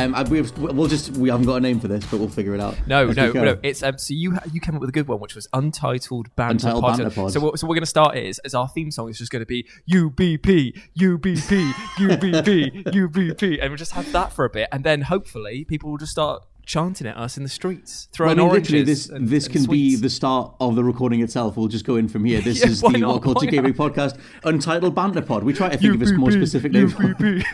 Um, I, we've, we'll just we haven't got a name for this, but we'll figure it out. No, no, no. It's um, so you you came up with a good one, which was Untitled Banter Untitled Pod. Banter Pod. So what, so we're going to start is as our theme song is just going to be UBP, UBP, UBP, UBP, and we'll just have that for a bit, and then hopefully people will just start chanting at us in the streets, Well, I throwing mean, oranges. literally, this and- this and can be the start of the recording itself. We'll just go in from here. This Yeah, is the not? What Culture Gaming podcast, Untitled Banter Pod. We try to think of a more specific name. UPP.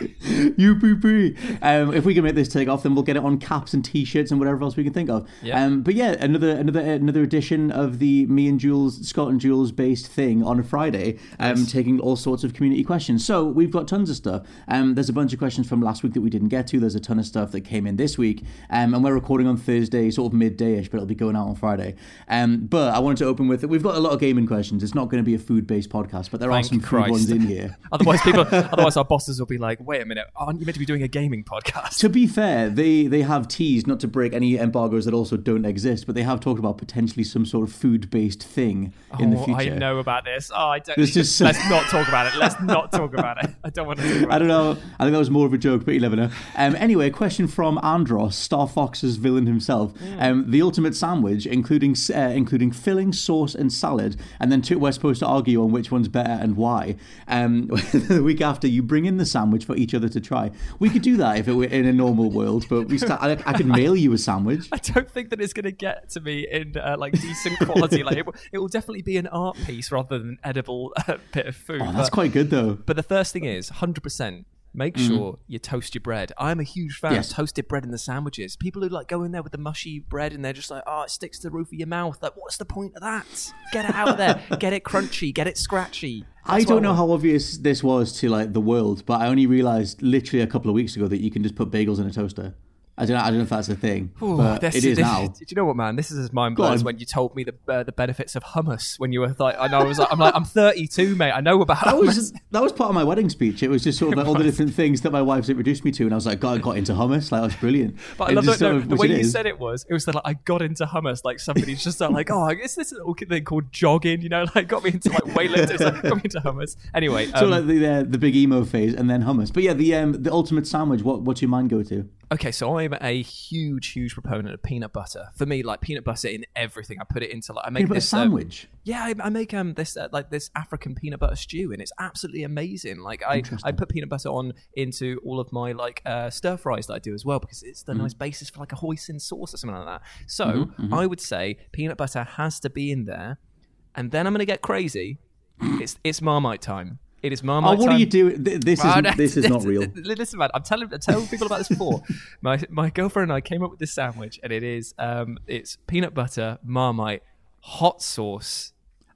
UPP. Um, if we can make this take off, then we'll get it on caps and T-shirts and whatever else we can think of. Yeah. Um, but yeah, another another another edition of the me and Jules, Scott and Jules based thing on a Friday, um, taking all sorts of community questions. So we've got tons of stuff. Um, there's a bunch of questions from last week that we didn't get to. There's a ton of stuff that came in this week, um, and we're recording on Thursday, sort of midday-ish, but it'll be going out on Friday. Um, but I wanted to open with it. we've got a lot of gaming questions. It's not going to be a food-based podcast, but there are Thank some food Christ. ones in here. Otherwise, people, otherwise our bosses will be like, "Wait a minute, aren't you meant to be doing a gaming podcast?" To be fair, they they have teased not to break any embargoes that also don't exist, but they have talked about potentially some sort of food based thing in the Oh, future. I know about this. Oh, I don't. There's just- Let's not talk about it. Let's not talk about it. I don't want to I don't know. I think that was more of a joke, but you never know. Um, anyway, a question from Andross, Star Fox's villain himself. Um, the ultimate sandwich, including uh, including filling, sauce, and salad, and then two, we're supposed to argue on which one's better and why. Um, the week after, you bring in the sandwich for each other to try. We could do that if it were in a normal world, but we start, I, I could mail you a sandwich. I don't think that it's going to get to me in uh, like decent quality. like it will, it will definitely be an art piece rather than an edible uh, bit of food. Oh, that's but, quite good though. but the first thing is, hundred percent. Make sure you toast your bread. I'm a huge fan Mm. Yes. of toasted bread in the sandwiches. People who like go in there with the mushy bread and they're just like, oh, it sticks to the roof of your mouth. Like, what's the point of that? Get it out of there. get it crunchy. Get it scratchy. I That's what don't know want. how obvious this was to like the world, but I only realized literally a couple of weeks ago that you can just put bagels in a toaster. I don't know. I don't know if that's a thing, Ooh, but this- it is this- now. Do you know what, man? This is as mind blowing as when you told me the uh, the benefits of hummus when you were like, I know, I was like, I'm like, I'm 32, mate. I know about That hummus. was that was part of my wedding speech. It was just sort of like all the different things that my wife's introduced me to, and I was like, God, I got into hummus. Like, that was brilliant. But I love that, no, of- the way you is. said it was. It was like, I got into hummus. Like somebody's just like, oh, is this little thing called jogging? You know, like got me into like weightlifting. It's like, got me into hummus. Anyway, So um, like the uh, the big emo phase, and then hummus. But yeah, the um, the ultimate sandwich. What what's your mind go to? Okay, so I'm a huge, huge proponent of peanut butter. For me, like peanut butter in everything. I put it into like I make Peanut butter this um, sandwich. Yeah, I, I make um this uh, like this African peanut butter stew, and it's absolutely amazing. Like I, I put peanut butter on into all of my like uh, stir fries that I do as well because it's the Mm-hmm. nice basis for like a hoisin sauce or something like that. So I would say peanut butter has to be in there, and then I'm gonna get crazy. it's it's Marmite time. It is Marmite. Oh, what time. are you doing? This is this is not real. Listen, man, I'm telling, I'm telling people about this before. my my girlfriend and I came up with this sandwich, and it is um, it's peanut butter, marmite, hot sauce,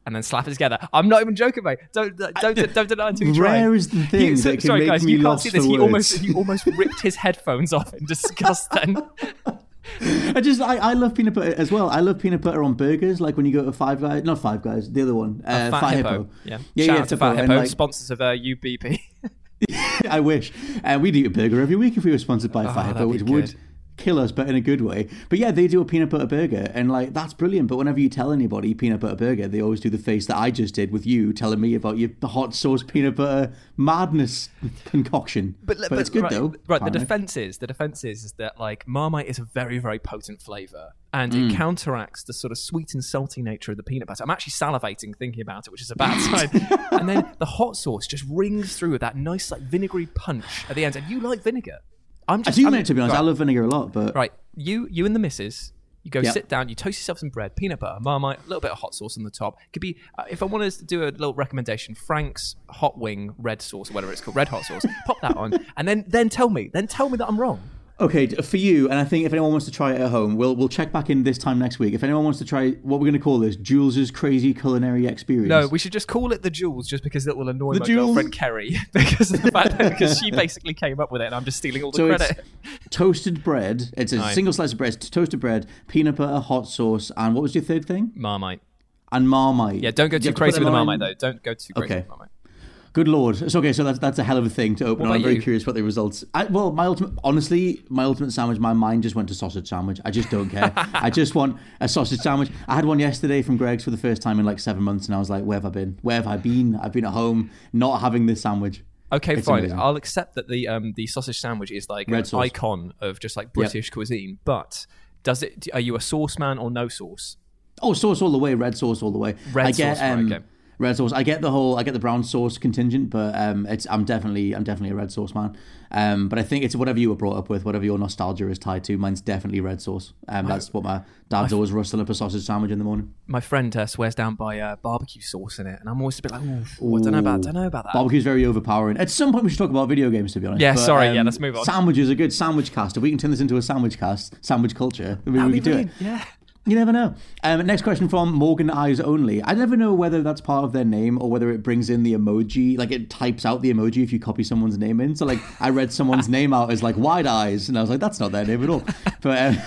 and then slap it together. I'm not even joking, mate. Don't don't don't, don't deny until you try. Rare is the thing He- that can sorry, make guys, me you can't see this. He almost he almost ripped his headphones off in disgust. Then I just I, I love peanut butter as well. I love peanut butter on burgers. Like when you go to Five Guys, not Five Guys, the other one, uh, Fat, Hippo. Yeah, yeah, shout yeah, out to Hippo, Fat and, Hippo, like, sponsors of uh, UBP. I wish. Uh, we'd eat a burger every week if we were sponsored by Oh, Fat Hippo, which would good. Kill us, but in a good way. But yeah, they do a peanut butter burger, and like that's brilliant. But whenever you tell anybody peanut butter burger, they always do the face that I just did with you telling me about your hot sauce peanut butter madness concoction. But, but, it's good right, though. Right. The defense is the defense is, is that like Marmite is a very very potent flavor, and mm. it counteracts the sort of sweet and salty nature of the peanut butter. I'm actually salivating thinking about it, which is a bad sign. and then the hot sauce just rings through with that nice like vinegary punch at the end. And you like vinegar. I'm just. I do, I'm, mate, to be honest. Right. I love vinegar a lot, but right, you, you and the missus, you go yep. sit down, you toast yourself some bread, peanut butter, marmite, a little bit of hot sauce on the top. Could be, uh, if I wanted to do a little recommendation, Frank's hot wing red sauce, or whatever it's called, red hot sauce. pop that on, and then then tell me, then tell me that I'm wrong. Okay, for you, and I think if anyone wants to try it at home, we'll we'll check back in this time next week. If anyone wants to try what we're going to call this, Jules's crazy culinary experience. No, we should just call it the Jules, just because it will annoy the my Jules? girlfriend Kerry, because of the fact that because she basically came up with it, and I'm just stealing all the so credit. toasted bread. It's a right. single slice of bread. toasted bread, peanut butter, hot sauce, and what was your third thing? Marmite. And marmite. Yeah, don't go too crazy with the marmite though. Don't go too crazy okay. with marmite. Good lord. It's okay. So that's that's a hell of a thing to open. I'm very you? curious what the results. I, well, my ultimate, honestly, my ultimate sandwich. My mind just went to sausage sandwich. I just don't care. I just want a sausage sandwich. I had one yesterday from Greggs for the first time in like seven months, and I was like, "Where have I been? Where have I been? I've been at home, not having this sandwich." Okay, it's fine. Amazing. I'll accept that the um the sausage sandwich is like Red an sauce. icon of just like British yep. cuisine. But does it? Are you a sauce man or no sauce? Oh, sauce all the way. Red sauce all the way. Red I get, sauce. Um, right, okay red sauce. I get the whole, I get the brown sauce contingent, but um, it's I'm definitely I'm definitely a red sauce man. Um, but I think it's whatever you were brought up with, whatever your nostalgia is tied to. Mine's definitely red sauce. Um, that's what my dad's always rustling up a sausage sandwich in the morning. My friend uh, swears down by uh, barbecue sauce in it, and I'm always a bit like, oh, I don't know about, don't know about that. Barbecue's very overpowering. At some point, we should talk about video games, to be honest. Yeah, but, sorry, um, yeah, let's move on. Sandwiches are good. Sandwich cast. If we can turn this into a sandwich cast, sandwich culture, we, we could do it. Yeah. You never know. Um, next question from Morgan Eyes Only. I never know whether that's part of their name or whether it brings in the emoji, like it types out the emoji if you copy someone's name in. So, like, I read someone's name out as like Wide Eyes, and I was like, that's not their name at all. But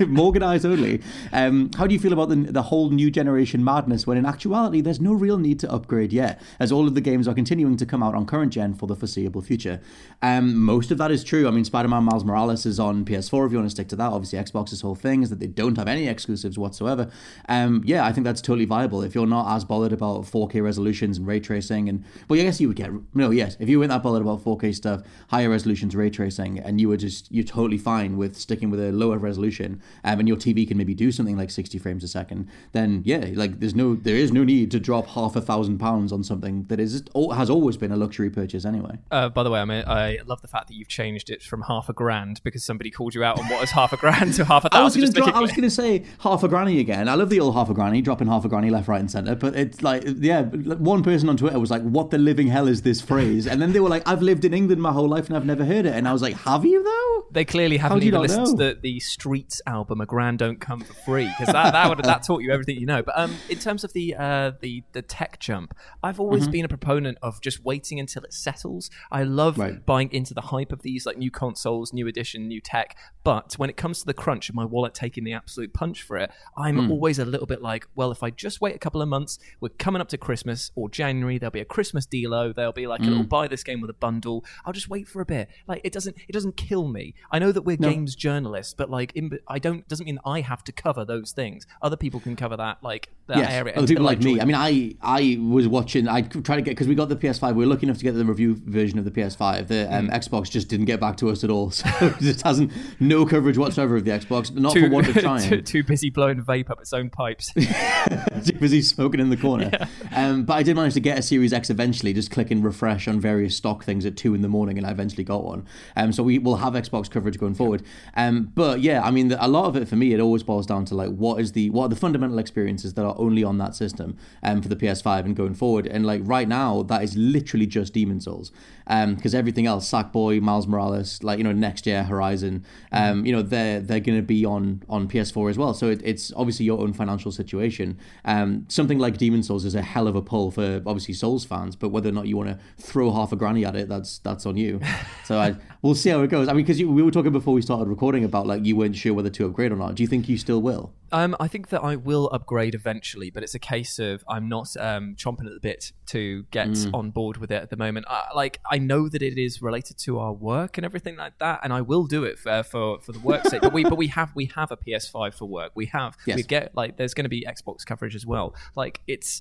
um, Morgan Eyes Only. Um, how do you feel about the, the whole new generation madness when in actuality there's no real need to upgrade yet, as all of the games are continuing to come out on current gen for the foreseeable future? Um, most of that is true. I mean, Spider Man Miles Morales is on PS4 if you want to stick to that. Obviously, Xbox's whole thing is that they don't have any exclusives whatsoever um, yeah, I think that's totally viable. If you're not as bothered about 4K resolutions and ray tracing, and well, I guess you would get no, yes, if you weren't that bothered about 4K stuff, higher resolutions, ray tracing, and you were just you're totally fine with sticking with a lower resolution, um, and your TV can maybe do something like 60 frames a second, then yeah, like there's no there is no need to drop half a thousand pounds on something that is has always been a luxury purchase anyway. Uh, by the way, I mean I love the fact that you've changed it from half a grand because somebody called you out on what is half a grand to half a thousand. I was going to say half a granny again. I love the old half a granny, dropping half a granny left, right, and center. But it's like, yeah, one person on Twitter was like, "What the living hell is this phrase?" And then they were like, "I've lived in England my whole life and I've never heard it." And I was like, "Have you though?" They clearly haven't even listened know? to the, the Streets album, "A Grand Don't Come for Free," because that that, would, that taught you everything you know. But um, in terms of the uh, the the tech jump, I've always mm-hmm. been a proponent of just waiting until it settles. I love right. buying into the hype of these like new consoles, new edition, new tech. But when it comes to the crunch of my wallet taking the absolute punch for it, I'm mm. always a little bit like, well, if I just wait a couple of months, we're coming up to Christmas or January, there'll be a Christmas dealo, there'll be like mm. a little buy this game with a bundle. I'll just wait for a bit. Like it doesn't it doesn't kill me. I know that we're no. games journalists, but like in, I don't doesn't mean I have to cover those things. Other people can cover that like that yes, area. Other people like me. I mean, I I was watching. I tried to get because we got the PS5. We were lucky enough to get the review version of the PS5. The um, mm. Xbox just didn't get back to us at all, so it just hasn't no coverage whatsoever of the Xbox. Not too, for want of trying. too, too busy blowing vape up its own pipes. too busy smoking in the corner. Yeah. Um, but I did manage to get a Series X eventually, just clicking refresh on various stock things at two in the morning, and I eventually got one. Um, so we will have Xbox coverage going forward. Um, but yeah, I mean, a lot of it for me, it always boils down to like what is the what are the fundamental experiences that are only on that system um, for the PS5 and going forward. And like right now, that is literally just Demon's Souls because um, everything else, Sackboy, Miles Morales, like you know, next year Horizon, um, you know, they're they're going to be on on PS4 as well. So it, it's obviously your own financial situation. Um, something like Demon's Souls is a hell of a pull for obviously Souls fans, but whether or not you want to throw half a granny at it, that's that's on you. So I, we'll see how it goes. I mean, because we were talking before we started recording about like you weren't sure whether to upgrade or not. Do you think you still will? Um, I think that I will upgrade eventually, but it's a case of I'm not um, chomping at the bit to get Mm. on board with it at the moment. I, like I know that it is related to our work and everything like that, and I will do it for for, for the work's sake. But we but we have we have a PS5 for work. We have Yes. we get like there's going to be Xbox coverage as well. Like it's.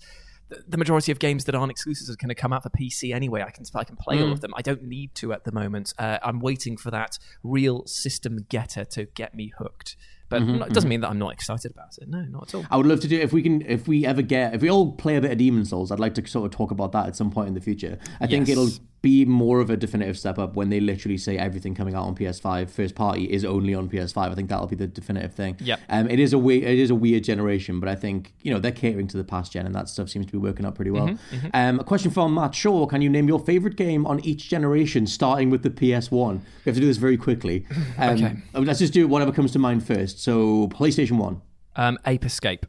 the- The majority of games that aren't exclusives are going to come out for PC anyway. I can I can play Mm. all of them. I don't need to at the moment. Uh, I'm waiting for that real system getter to get me hooked. But Mm-hmm, it doesn't mean that I'm not excited about it. No, not at all. I would love to do if we can if we ever get if we all play a bit of Demon's Souls. I'd like to sort of talk about that at some point in the future. I think Yes. it'll be more of a definitive step up when they literally say everything coming out on PS5 first party is only on PS5. I think that'll be the definitive thing. Yep. Um, it is a we- it is a weird generation, but I think you know they're catering to the past gen, and that stuff seems to be working out pretty well. Mm-hmm, Um, a question from Matt Shaw: Can you name your favorite game on each generation, starting with the PS1? We have to do this very quickly. Um, Okay. Let's just do whatever comes to mind first. So PlayStation One. Um, Ape Escape.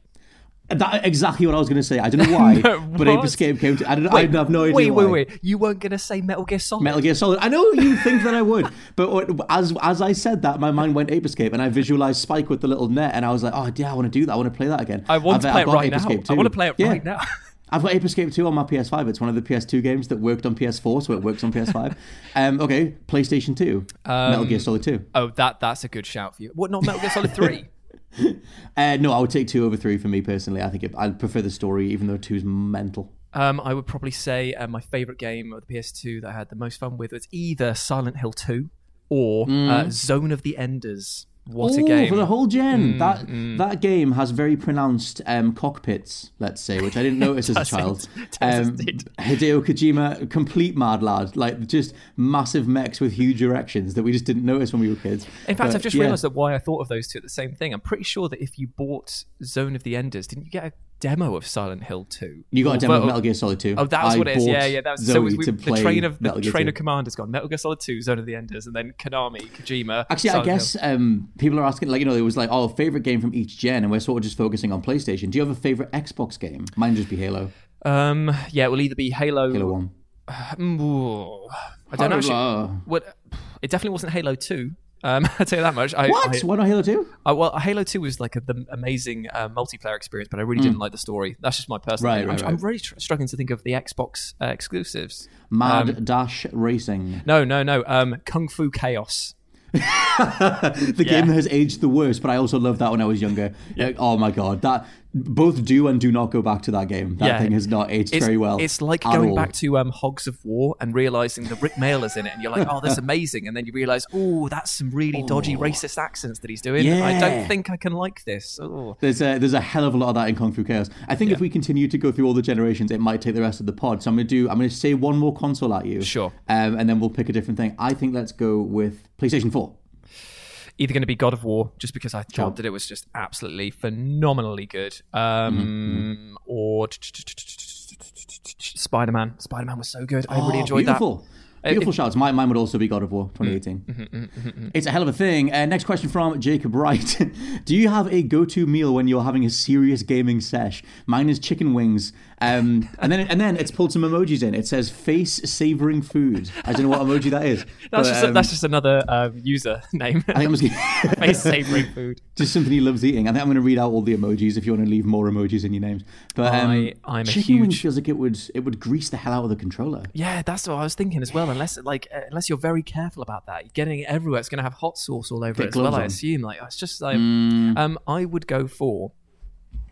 That exactly what I was going to say. I don't know why, but Ape? Escape came to. I, don't, I have no idea Wait, why. wait, wait. You weren't going to say Metal Gear Solid? Metal Gear Solid. I know you think that I would, but as as I said that, my mind went Ape Escape, and I visualized Spike with the little net, and I was like, oh yeah, I want to do that. I want to play that again. I want I've- to play I've it right Ape now. I want to play it Yeah. right now. I've got Ape Escape 2 on my PS5. It's one of the PS2 games that worked on PS4, so it works on PS5. um, okay, PlayStation 2, Metal Gear Solid 2. Oh, that that's a good shout for you. What? Not Metal Gear Solid Three? Uh, no, I would take 2 over 3 for me personally. I think it, I prefer the story, even though 2 is mental. Um, I would probably say uh, my favorite game of the PS2 that I had the most fun with was either Silent Hill 2 or uh, Zone of the Enders. What a game! for the whole gen. Mm, that that game has very pronounced um, cockpits, let's say, which I didn't notice as a child. Um. Hideo Kojima, complete mad lad, like just massive mechs with huge erections that we just didn't notice when we were kids. In fact, But, I've just yeah. realised that why I thought of those two at the same thing. I'm pretty sure that if you bought Zone of the Enders, didn't you get a demo of Silent Hill 2? you got a demo of Metal Gear Solid 2. Oh, that was I what it is. Yeah, yeah. That was Zoe so we, to the play train of the train 2. of command has gone. Metal Gear Solid 2, Zone of the Enders, and then Konami, Kojima. Actually, Silent I guess um, people are asking, like, you know, it was like, oh, favorite game from each gen, and we're sort of just focusing on PlayStation. Do you have a favorite Xbox game? Mine just be Halo. Um, yeah, it will either be Halo. Halo 1. Mm, I don't know. Actually, what? It definitely wasn't Halo 2. Um, I'll tell you that much. I, What? I, Why not Halo 2? I, well, Halo 2 was like a, the amazing uh, multiplayer experience, but I really didn't like the story. That's just my personal. Hmm. Right, thing. right, I'm, I'm really tr- struggling to think of the Xbox uh, exclusives. Mad Um, Dash Racing. No, no, no. Um, Kung Fu Chaos. the game that has aged the worst, but I also loved that when I was younger. Like, oh my god, that both do and do not go back to that game. That Yeah. thing has not aged It's, very well. it's like going all. back to um, Hogs of War and realizing that Rik Mayall's in it, and you're like, oh, that's amazing. And then you realize, oh, that's some really dodgy racist accents that he's doing. Yeah. I don't think I can like this. Oh. There's a there's a hell of a lot of that in Kung Fu Chaos. I think if we continue to go through all the generations, it might take the rest of the pod. So I'm gonna do I'm gonna say one more console at you. Sure. Um, and then we'll pick a different thing. I think let's go with PlayStation 4. Either going to be God of War, just because I thought Sure. that it was just absolutely phenomenally good, um, mm-hmm. or Spider Man. Spider Man was so good. I really Oh, enjoyed that. beautiful. Beautiful shouts. My, mine would also be God of War mm. 2018. Mm-hmm, mm-hmm, it's a hell of a thing. Uh, next question from Jacob Wright. Do you have a go to meal when you're having a serious gaming sesh? Mine is chicken wings. Um, and then and then it's pulled some emojis in. It says face savoring food. I don't know what emoji that is. That's but, just um, that's just another um, user name. I think I'm just Face savoring food. just something he loves eating. I think I'm going to read out all the emojis if you want to leave more emojis in your names. But um, I- I'm a chicken wings feels like it would it would grease the hell out of the controller. Yeah, that's what I was thinking as well. Unless like uh, unless you're very careful about that, you're getting it everywhere. It's going to have hot sauce all over Get it as well. gloves I assume. Like it's just like um, I would go for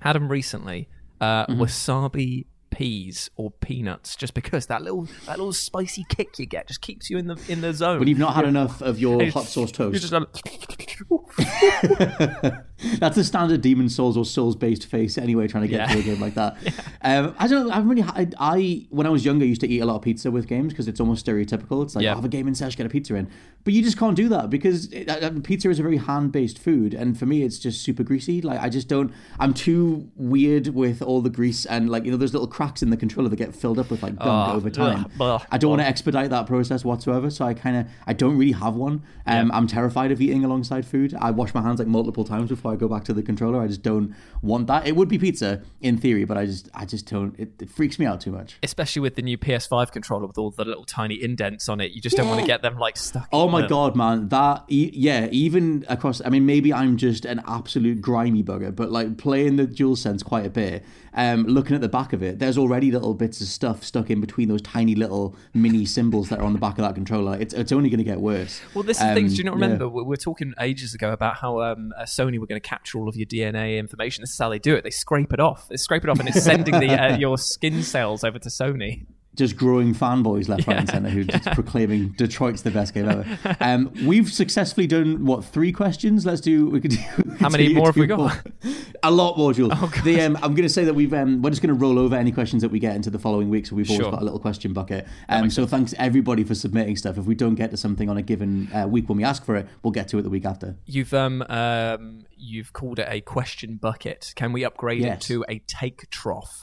had them recently uh, Mm-hmm. wasabi peas or peanuts, just because that little that little spicy kick you get just keeps you in the in the zone. When you've not had enough of your hot sauce toast. That's a standard Demon's Souls or Souls based face anyway, trying to get Yeah. through a game like that. um, I don't. I've really, I, I, when I was younger, used to eat a lot of pizza with games because it's almost stereotypical. It's like, Yeah. oh, have a game in sesh, get a pizza in. But you just can't do that because it, uh, pizza is a very hand based food. And for me, it's just super greasy. Like, I just don't, I'm too weird with all the grease and, like, you know, those little cracks in the controller that get filled up with, like, gunk Oh, over time. ugh. I don't want to expedite that process whatsoever. So I kind of, I don't really have one. Um, I'm terrified of eating alongside food. I wash my hands like multiple times before I go back to the controller. I just don't want that. It would be pizza in theory, but I just I just don't. It, it freaks me out too much. Especially with the new PS5 controller with all the little tiny indents on it, you just don't want to get them like stuck. Oh my the- god, man! That e- yeah, even across. I mean, maybe I'm just an absolute grimy bugger, but like playing the DualSense quite a bit. Um, looking at the back of it, there's already little bits of stuff stuck in between those tiny little mini symbols that are on the back of that controller. It's it's only going to get worse. Well, this is the thing. Do you not Um, yeah. remember? We we were talking ages ago about how um, uh, Sony were going to capture all of your DNA information. This is how they do it. They scrape it off. They scrape it off, and it's sending the uh, your skin cells over to Sony. Just growing fanboys left, right, and center who just proclaiming Detroit's the best game ever. Um, we've successfully done what three questions? Let's do. We could do. we How many more have we got? more. A lot more, Jules. the, um, I'm going to say that we've. Um, we're just going to roll over any questions that we get into the following week. So we've always Sure. got a little question bucket. Um, so thanks everybody for submitting stuff. If we don't get to something on a given uh, week when we ask for it, we'll get to it the week after. You've um, um you've called it a question bucket. Can we upgrade it to a take trough?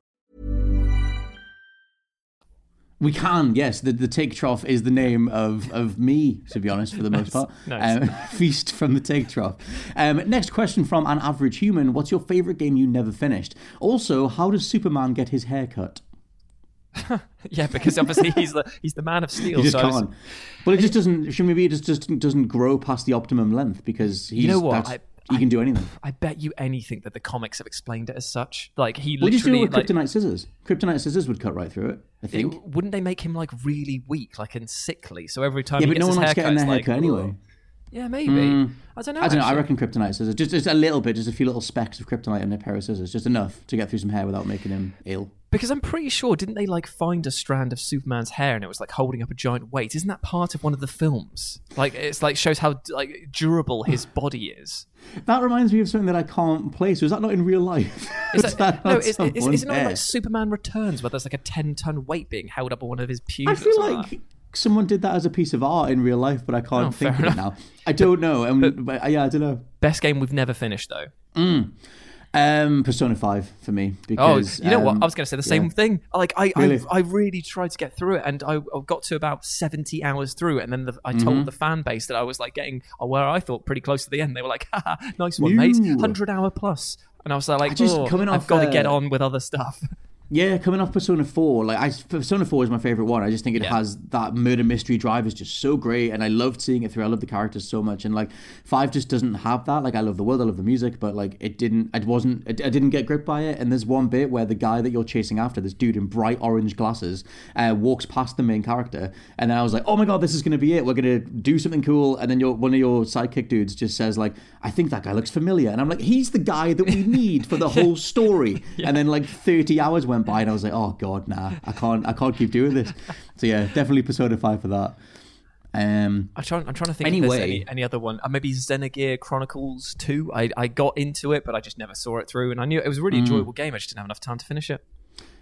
We can, yes. The the take trough is the name of, of me, to be honest, for the most part. nice. Um, feast from the take trough. Um, next question from an average human: What's your favorite game you never finished? Also, how does Superman get his hair cut? Yeah, because obviously he's the he's the man of steel. He just so can't. Well, it just doesn't. Should maybe it just, just doesn't grow past the optimum length because he's, know what? I- he can do anything. I bet you anything that the comics have explained it as such. Like he Well, just do it literally with like, kryptonite scissors. Kryptonite scissors would cut right through it. I think. it- wouldn't they make him like really weak, like and sickly? So every time yeah, he but gets no one his likes getting their like, haircut anyway. Yeah, maybe. Hmm. I don't know. I don't know. I reckon kryptonite scissors. Just, just a little bit, just a few little specks of kryptonite in a pair of scissors, just enough to get through some hair without making him ill. Because I'm pretty sure, didn't they like find a strand of Superman's hair and it was like holding up a giant weight? Isn't that part of one of the films? Like it's like shows how like durable his body is. That reminds me of something that I can't place. Was that not in real life? Is that, that no, is, is, is, it not like Superman Returns where there's like a ten ton weight being held up on one of his pubes? I feel like someone did that as a piece of art in real life, but I can't Oh, think of it now. I don't know. Um, but, uh, yeah, I don't know. Best game we've never finished though. Um, Persona Five for me Oh, because you know what? um, I was going to say the same yeah. thing. Like I, Really? I, I really tried to get through it, and I, I got to about seventy hours through it, and then the, I Mm-hmm. told the fan base that I was like getting uh, where I thought pretty close to the end. They were like, Haha, "Nice one, mate, hundred hour plus." And I was like, just oh, coming "I've off, got to get uh, on with other stuff." Yeah, coming off Persona 4, like I, Persona 4 is my favorite one. I just think it Yeah. has that murder mystery drive is just so great, and I loved seeing it through. I love the characters so much, and like Five just doesn't have that. Like I love the world, I love the music, but like it didn't. It wasn't. It, I didn't get gripped by it. And there's one bit where the guy that you're chasing after, this dude in bright orange glasses, uh, walks past the main character, and then I was like, oh my god, this is gonna be it. We're gonna do something cool, and then your one of your sidekick dudes just says like, I think that guy looks familiar, and I'm like, he's the guy that we need for the whole story. And then like 30 hours went by, and I was like, oh god, nah, I can't, I can't keep doing this. So yeah, definitely Persona 5 for that. Um, I'm trying, I'm trying to think if Anyway. there's any, any other one. Uh, maybe Xenoblade Chronicles 2. I, I got into it, but I just never saw it through. And I knew it was a really Mm. enjoyable game. I just didn't have enough time to finish it.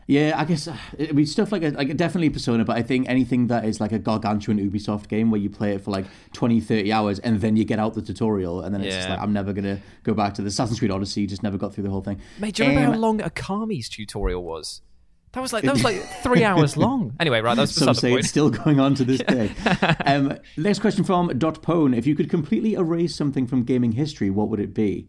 Yeah, I guess uh, it'd be stuff like a, like definitely Persona, but I think anything that is like a gargantuan Ubisoft game where you play it for like 20, 30 hours and then you get out the tutorial and then it's just like I'm never gonna go back to the Assassin's Creed Odyssey. Just never got through the whole thing. Mate, do you remember Um, how long Okami's tutorial was? That was like that was like three hours long. Anyway, right, that's Some beside the say point. it's still going on to this day. um, next question from Dot Pone. If you could completely erase something from gaming history, what would it be?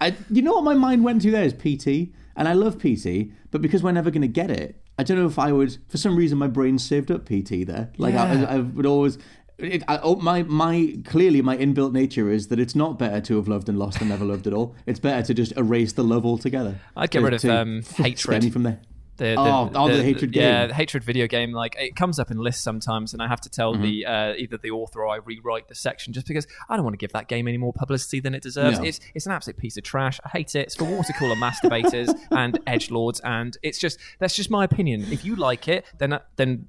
I, you know what my mind went to there is PT, and I love PT, but because we're never going to get it, I don't know if I would. For some reason, my brain saved up PT there. Like Yeah. I, I would always. It, I, oh, my my clearly my inbuilt nature is that it's not better to have loved and lost than never loved at all. It's better to just erase the love altogether. I'd get To- rid of, to um, hatred. from there. The, Oh, oh, the hatred Yeah, game. the hatred video game. Like it comes up in lists sometimes, and I have to tell Mm-hmm. the uh, either the author or I rewrite the section just because I don't want to give that game any more publicity than it deserves. No. It's it's an absolute piece of trash. I hate it. It's for water cooler masturbators and edge lords, and it's just that's just my opinion. If you like it, then then.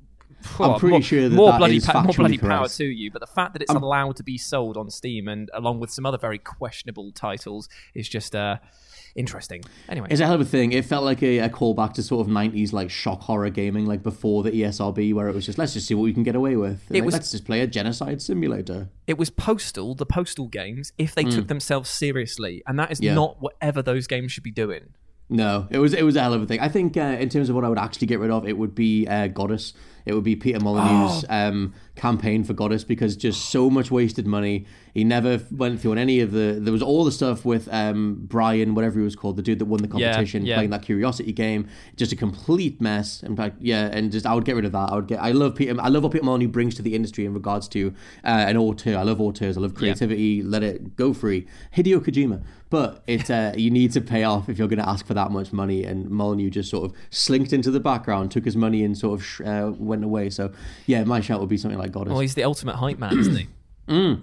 I'm pretty more, sure that more that bloody pa- more bloody power to you. But the fact that it's allowed to be sold on Steam and along with some other very questionable titles is just uh, interesting. Anyway, It's a hell of a thing. It felt like a, a callback to sort of '90s like shock horror gaming, like before the ESRB, where it was just let's just see what we can get away with. It Like, was- let's just play a genocide simulator. it was postal the postal games if they took themselves seriously and that is Mm. Yeah. not whatever those games should be doing No, it was it was a hell of a thing. I think uh, in terms of what I would actually get rid of, it would be uh, Godus. It would be Peter Molyneux's um, campaign for Godus because just so much wasted money. He never went through on any of the. There was all the stuff with um, Brian, whatever he was called, the dude that won the competition, yeah. playing that Curiosity game. Just a complete mess. In fact, yeah, and just I would get rid of that. I would get. I love Peter. I love what Peter Molyneux brings to the industry in regards to uh, an auteur. I love auteurs. I love creativity. Let it go free. Hideo Kojima. But it uh, you need to pay off if you're going to ask for that much money. And Molyneux just sort of slinked into the background, took his money, and sort of sh- uh, went away. So yeah, my shout would be something like Godus. well he's the ultimate hype man isn't he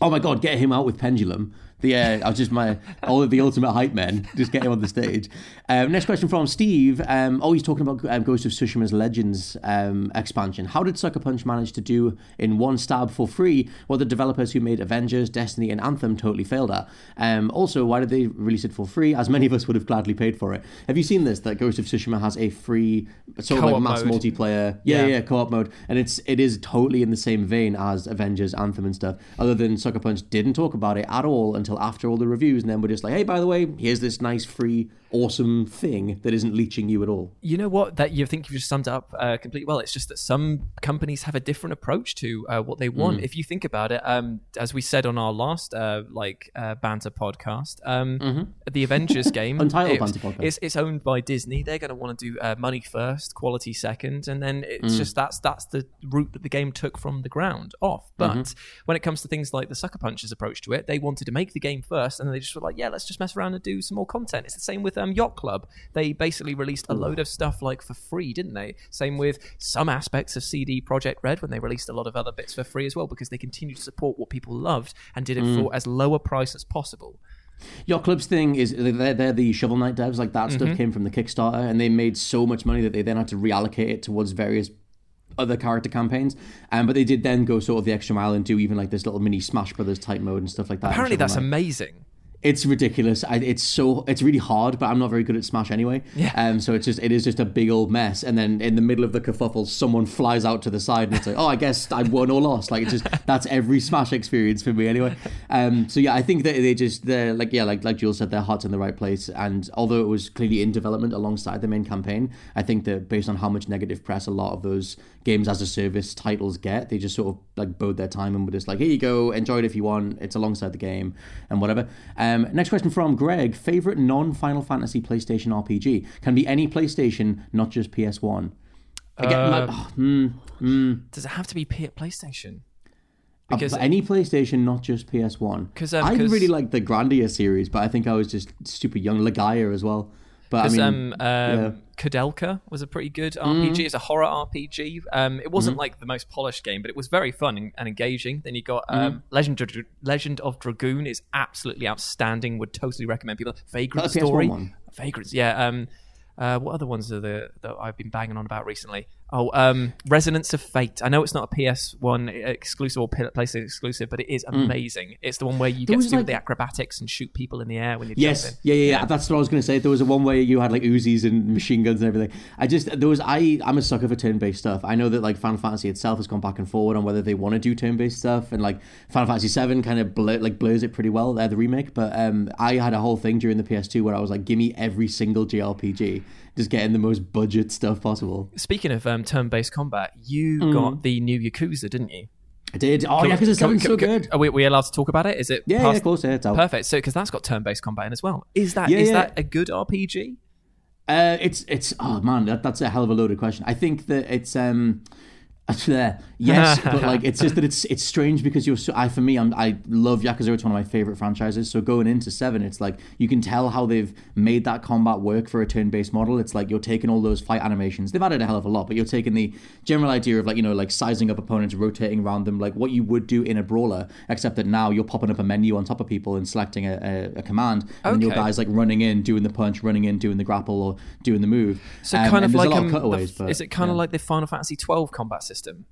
Oh my god, get him out with Pendulum. The uh, I was just my all of the ultimate hype men. Just get him on the stage. Um, next question from Steve. Um, oh, he's talking about um, Ghost of Tsushima's Legends um, expansion. How did Sucker Punch manage to do in one stab for free what the developers who made Avengers, Destiny, and Anthem totally failed at? Um, also, why did they release it for free? As many of us would have gladly paid for it. Have you seen this? That Ghost of Tsushima has a free sort of like mass mode. multiplayer. Yeah, Yeah. yeah, co-op mode, and it's it is totally in the same vein as Avengers, Anthem, and stuff. Other than Sucker Punch didn't talk about it at all until after all the reviews, and then we're just like, hey, by the way, here's this nice free, awesome thing that isn't leeching you at all. you know what that you think you've just summed up uh, completely well it's just that some companies have a different approach to uh, what they Mm. want if you think about it um, as we said on our last uh, like uh, banter podcast um, the avengers game Mm-hmm. Untitled it's, banter podcast. it's, it's owned by disney they're going to want to do uh, money first quality second and then it's Mm. just that's that's the route that the game took from the ground off but Mm-hmm. when it comes to things like the sucker punch's approach to it they wanted to make the game first and then they just were like yeah let's just mess around and do some more content it's the same with um, yacht club they basically released a load of stuff like for free didn't they same with some aspects of CD Projekt Red when they released a lot of other bits for free as well because they continued to support what people loved and did it Mm. for as low a price as possible Yacht Club's thing is they're, they're the Shovel Knight devs. Like that Mm-hmm. stuff came from the Kickstarter, and they made so much money that they then had to reallocate it towards various other character campaigns. Um, but they did then go sort of the extra mile and do even like this little mini Smash Brothers type mode and stuff like that. apparently that's Knight. amazing It's ridiculous. I, it's so it's really hard, but I'm not very good at Smash anyway. Yeah. Um. So it's just it is just a big old mess, and then in the middle of the kerfuffle, someone flies out to the side, and it's like, oh, I guess I won or lost. Like it's just that's every Smash experience for me anyway. Um. So yeah, I think that they just they're like yeah, like like Jules said, their heart's in the right place, and although it was clearly in development alongside the main campaign, I think that based on how much negative press a lot of those games as a service titles get, they just sort of like bode their time and were just like, here you go, enjoy it if you want. It's alongside the game and whatever. Um, next question from Greg: Favorite non-Final Fantasy PlayStation RPG can be any PlayStation, not just PS One. Again, my- oh, hmm, does it have to be P- playstation uh, because any PlayStation, not just PS One. 'Cause, um, I 'cause- really like the Grandia series, but I think I was just super young. Legaia as well. But I mean, um, um, yeah. Mm. Koudelka was a pretty good RPG. It's a horror RPG. Um, it wasn't Mm-hmm. like the most polished game, but it was very fun and, and engaging. Then you got um, Legend of, Legend of Dragoon is absolutely outstanding. Would totally recommend people. Vagrant That's the PS1 Story, one. Vagrant. Yeah. Um, uh, what other ones are the that I've been banging on about recently? Oh, um, Resonance of Fate. I know it's not a PS1 exclusive or PlayStation exclusive, but it is amazing. It's the one where you get to do like- the acrobatics and shoot people in the air when you're Yes, jumping. yeah, yeah, yeah. That's what I was going to say. There was a one where you had like Uzis and machine guns and everything. I just there was I I'm a sucker for turn-based stuff. I know that like Final Fantasy itself has gone back and forward on whether they want to do turn-based stuff, and like Final Fantasy Seven kind of blur, like blurs it pretty well. There, the remake, but um, I had a whole thing during the PS2 where I was like, give me every single JRPG, just getting the most budget stuff possible. Speaking of um, turn-based combat, you Mm. got the new Yakuza, didn't you? I did. Oh, yeah, because it's Can we- so can- good. Are we, we allowed to talk about it? Is it? Yeah, yeah, past- of course, yeah, it's out. Perfect. So, because that's got turn-based combat in as well. Is that is Yeah, yeah. that a good RPG? Uh, it's it's oh man, that, that's a hell of a loaded question. I think that it's um, there, yes, but like it's just that it's it's strange because you're so. I for me, I'm I love Yakuza. It's one of my favorite franchises. So going into seven, it's like you can tell how they've made that combat work for a turn-based model. It's like you're taking all those fight animations. They've added a hell of a lot, but you're taking the general idea of like you know like sizing up opponents, rotating around them, like what you would do in a brawler, except that now you're popping up a menu on top of people and selecting a, a, a command, and then your guys like running in, doing the punch, running in, doing the grapple, or doing the move. So Um, kind of like a lot um, of the cutaways. f- but, is it kind of like the Final Fantasy twelve combat system?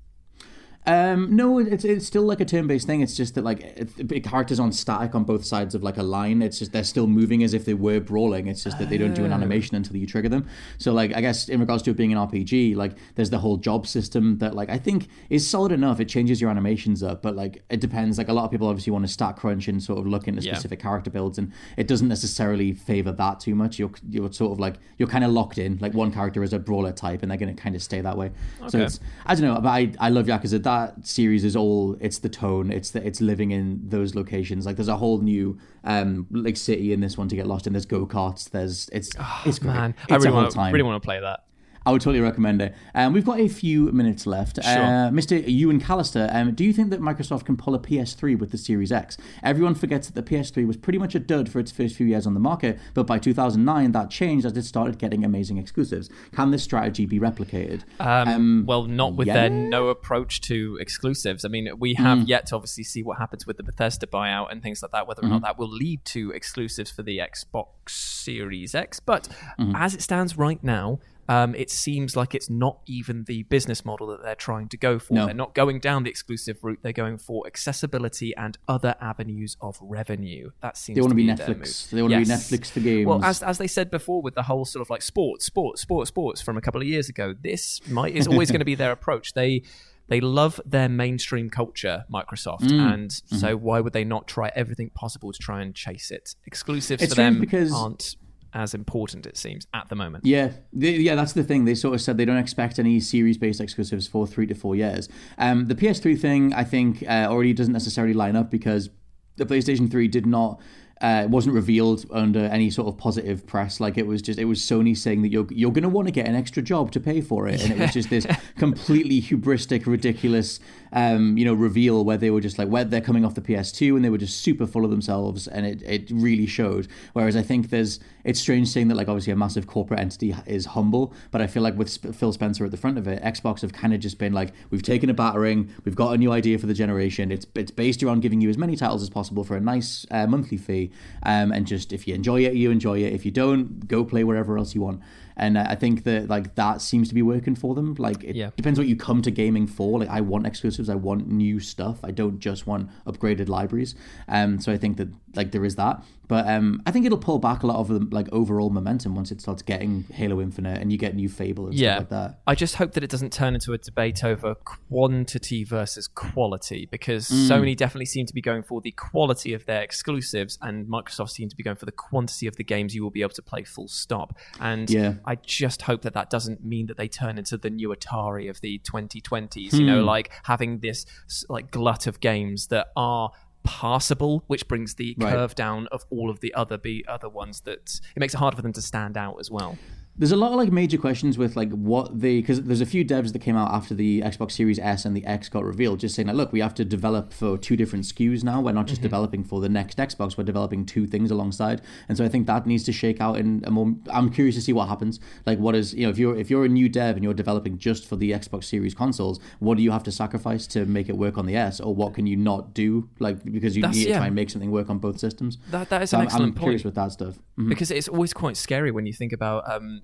Um, no, it's it's still like a turn-based thing. It's just that like it, it, characters on static on both sides of like a line. It's just they're still moving as if they were brawling. It's just that they don't do an animation until you trigger them. So like I guess in regards to it being an RPG, like there's the whole job system that like I think is solid enough. It changes your animations up, but like it depends. Like a lot of people obviously want to stack crunch and sort of look into Yeah. specific character builds, and it doesn't necessarily favor that too much. You're you're sort of like you're kind of locked in. Like one character is a brawler type, and they're going to kind of stay that way. So it's I don't know, but I, I love Yakuza. That series is all it's the tone, it's the it's living in those locations. Like there's a whole new um like city in this one to get lost in. There's go karts. There's it's it's great. Oh, Man, it's I really want time. really want to play that. I would totally recommend it. Um, we've got a few minutes left. Uh, Mr. Ewan Callister, um, do you think that Microsoft can pull a PS3 with the Series X? Everyone forgets that the PS3 was pretty much a dud for its first few years on the market, but by 2009 that changed as it started getting amazing exclusives. Can this strategy be replicated? Um, well, not with yeah. their no approach to exclusives. I mean, we have Mm. yet to obviously see what happens with the Bethesda buyout and things like that, whether or Mm-hmm. not that will lead to exclusives for the Xbox Series X. But Mm-hmm. as it stands right now, um, it seems like it's not even the business model that they're trying to go for. No. They're not going down the exclusive route. They're going for accessibility and other avenues of revenue. That seems They want to be their Netflix. They want to be Netflix for games. Well, as, as they said before, with the whole sort of like sports, sports, sports, sports from a couple of years ago, this might is always going to be their approach. They they love their mainstream culture, Microsoft, Mm. and so why would they not try everything possible to try and chase it? Exclusives It's for them because- aren't as important, it seems, at the moment. Yeah, yeah, that's the thing. They sort of said they don't expect any series-based exclusives for three to four years. Um, the PS3 thing, I think, uh, already doesn't necessarily line up because the PlayStation 3 did not. Uh, it wasn't revealed under any sort of positive press. Like it was just, it was Sony saying that you're you're going to want to get an extra job to pay for it, and it was just this completely hubristic, ridiculous, um, you know, reveal where they were just like, where they're coming off the PS2 and they were just super full of themselves, and it it really showed. Whereas I think there's, it's strange saying that like obviously a massive corporate entity is humble, but I feel like with Sp- Phil Spencer at the front of it, Xbox have kind of just been like, we've taken a battering, we've got a new idea for the generation. It's it's based around giving you as many titles as possible for a nice uh, monthly fee, um, and just if you enjoy it, you enjoy it. If you don't, go play wherever else you want. And I think that like that seems to be working for them. Like it Yeah. depends what you come to gaming for. Like I want exclusives, I want new stuff. I don't just want upgraded libraries. Um, so I think that like there is that. But um, I think it'll pull back a lot of the like overall momentum once it starts getting Halo Infinite and you get new Fable and yeah, stuff like that. I just hope that it doesn't turn into a debate over quantity versus quality because Mm. Sony definitely seem to be going for the quality of their exclusives and Microsoft seem to be going for the quantity of the games you will be able to play full stop. And Yeah. I just hope that that doesn't mean that they turn into the new Atari of the 2020s, you know, Hmm. like having this like glut of games that are passable which brings the Right. curve down of all of the other be other ones that it makes it hard for them to stand out as well There's a lot of like major questions with like what they because there's a few devs that came out after the Xbox Series S and the X got revealed, just saying like, look, we have to develop for two different SKUs now. We're not just developing for the next Xbox. We're developing two things alongside, and so I think that needs to shake out in a more. I'm curious to see what happens. Like, what is you know if you're if you're a new dev and you're developing just for the Xbox Series consoles, what do you have to sacrifice to make it work on the S, or what can you not do? Like because you That's- need to try and make something work on both systems. That- that is So an I'm- excellent I'm curious point. with that stuff. Mhm. because it's always quite scary when you think about um,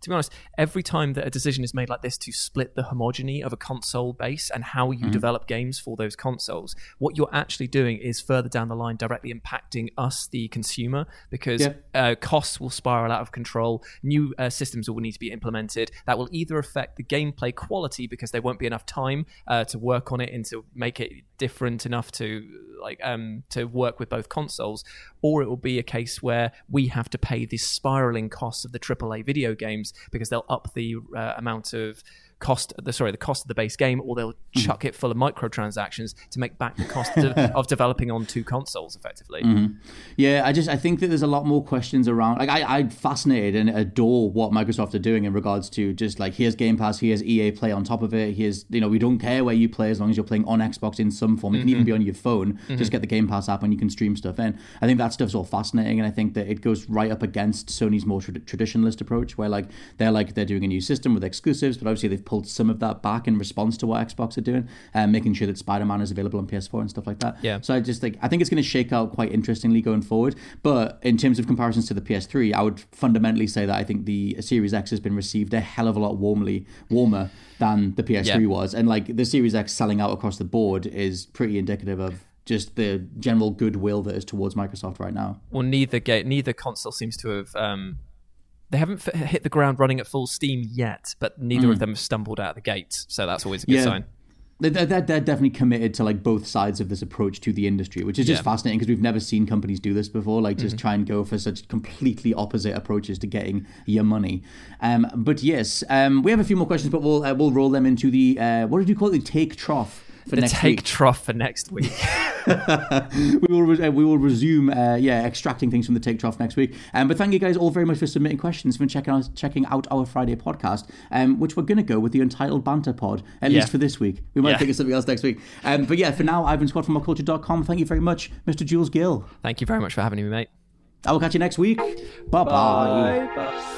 to be honest, every time that a decision is made like this to split the homogeny of a console base and how you mm-hmm. develop games for those consoles, what you're actually doing is further down the line directly impacting us, the consumer, because yeah. uh, costs will spiral out of control. New uh, systems will need to be implemented that will either affect the gameplay quality because there won't be enough time uh, to work on it and to make it different enough to like um to work with both consoles, or it will be a case where we have to pay the spiraling costs of the AAA video games because they'll up the uh, amount of cost the sorry the cost of the base game, or they'll mm-hmm. chuck it full of microtransactions to make back the cost of, of developing on two consoles effectively. Mm-hmm. Yeah, I just I think that there's a lot more questions around. Like I, I'm fascinated and adore what Microsoft are doing in regards to just like here's Game Pass, here's EA Play on top of it. Here's you know we don't care where you play as long as you're playing on Xbox in some form. It can mm-hmm. even be on your phone. Mm-hmm. Just get the Game Pass app and you can stream stuff in. I think that stuff's all fascinating, and I think that it goes right up against Sony's more tra- traditionalist approach, where like they're like they're doing a new system with exclusives, but obviously they've pulled some of that back in response to what Xbox are doing, and um, making sure that Spider Man is available on PS4 and stuff like that. Yeah. So I just think I think it's going to shake out quite interestingly going forward. But in terms of comparisons to the PS3, I would fundamentally say that I think the Series X has been received a hell of a lot warmly, warmer than the PS3 yeah. was, and like the Series X selling out across the board is pretty indicative of just the general goodwill that is towards Microsoft right now. Well, neither ga- neither console seems to have um, they haven't f- hit the ground running at full steam yet, but neither mm. of them have stumbled out of the gates. So that's always a good yeah. sign. They're, they're, they're, definitely committed to like both sides of this approach to the industry, which is just yeah. fascinating because we've never seen companies do this before. Like just mm-hmm. try and go for such completely opposite approaches to getting your money. Um, but yes, um, we have a few more questions, but we'll uh, we'll roll them into the uh, what did you call it? The take trough for the next take week. trough for next week. we will re- we will resume uh, yeah extracting things from the take trough next week. Um, but thank you guys all very much for submitting questions for checking out checking out our Friday podcast, um, which we're gonna go with the Untitled Banter Pod at yeah. least for this week. We might yeah. think of something else next week. Um, but yeah, for now, I've been Scott from MockCulture.com. Thank you very much, Mr. Jules Gill. Thank you very much for having me, mate. I will catch you next week. Bye-bye. Bye bye.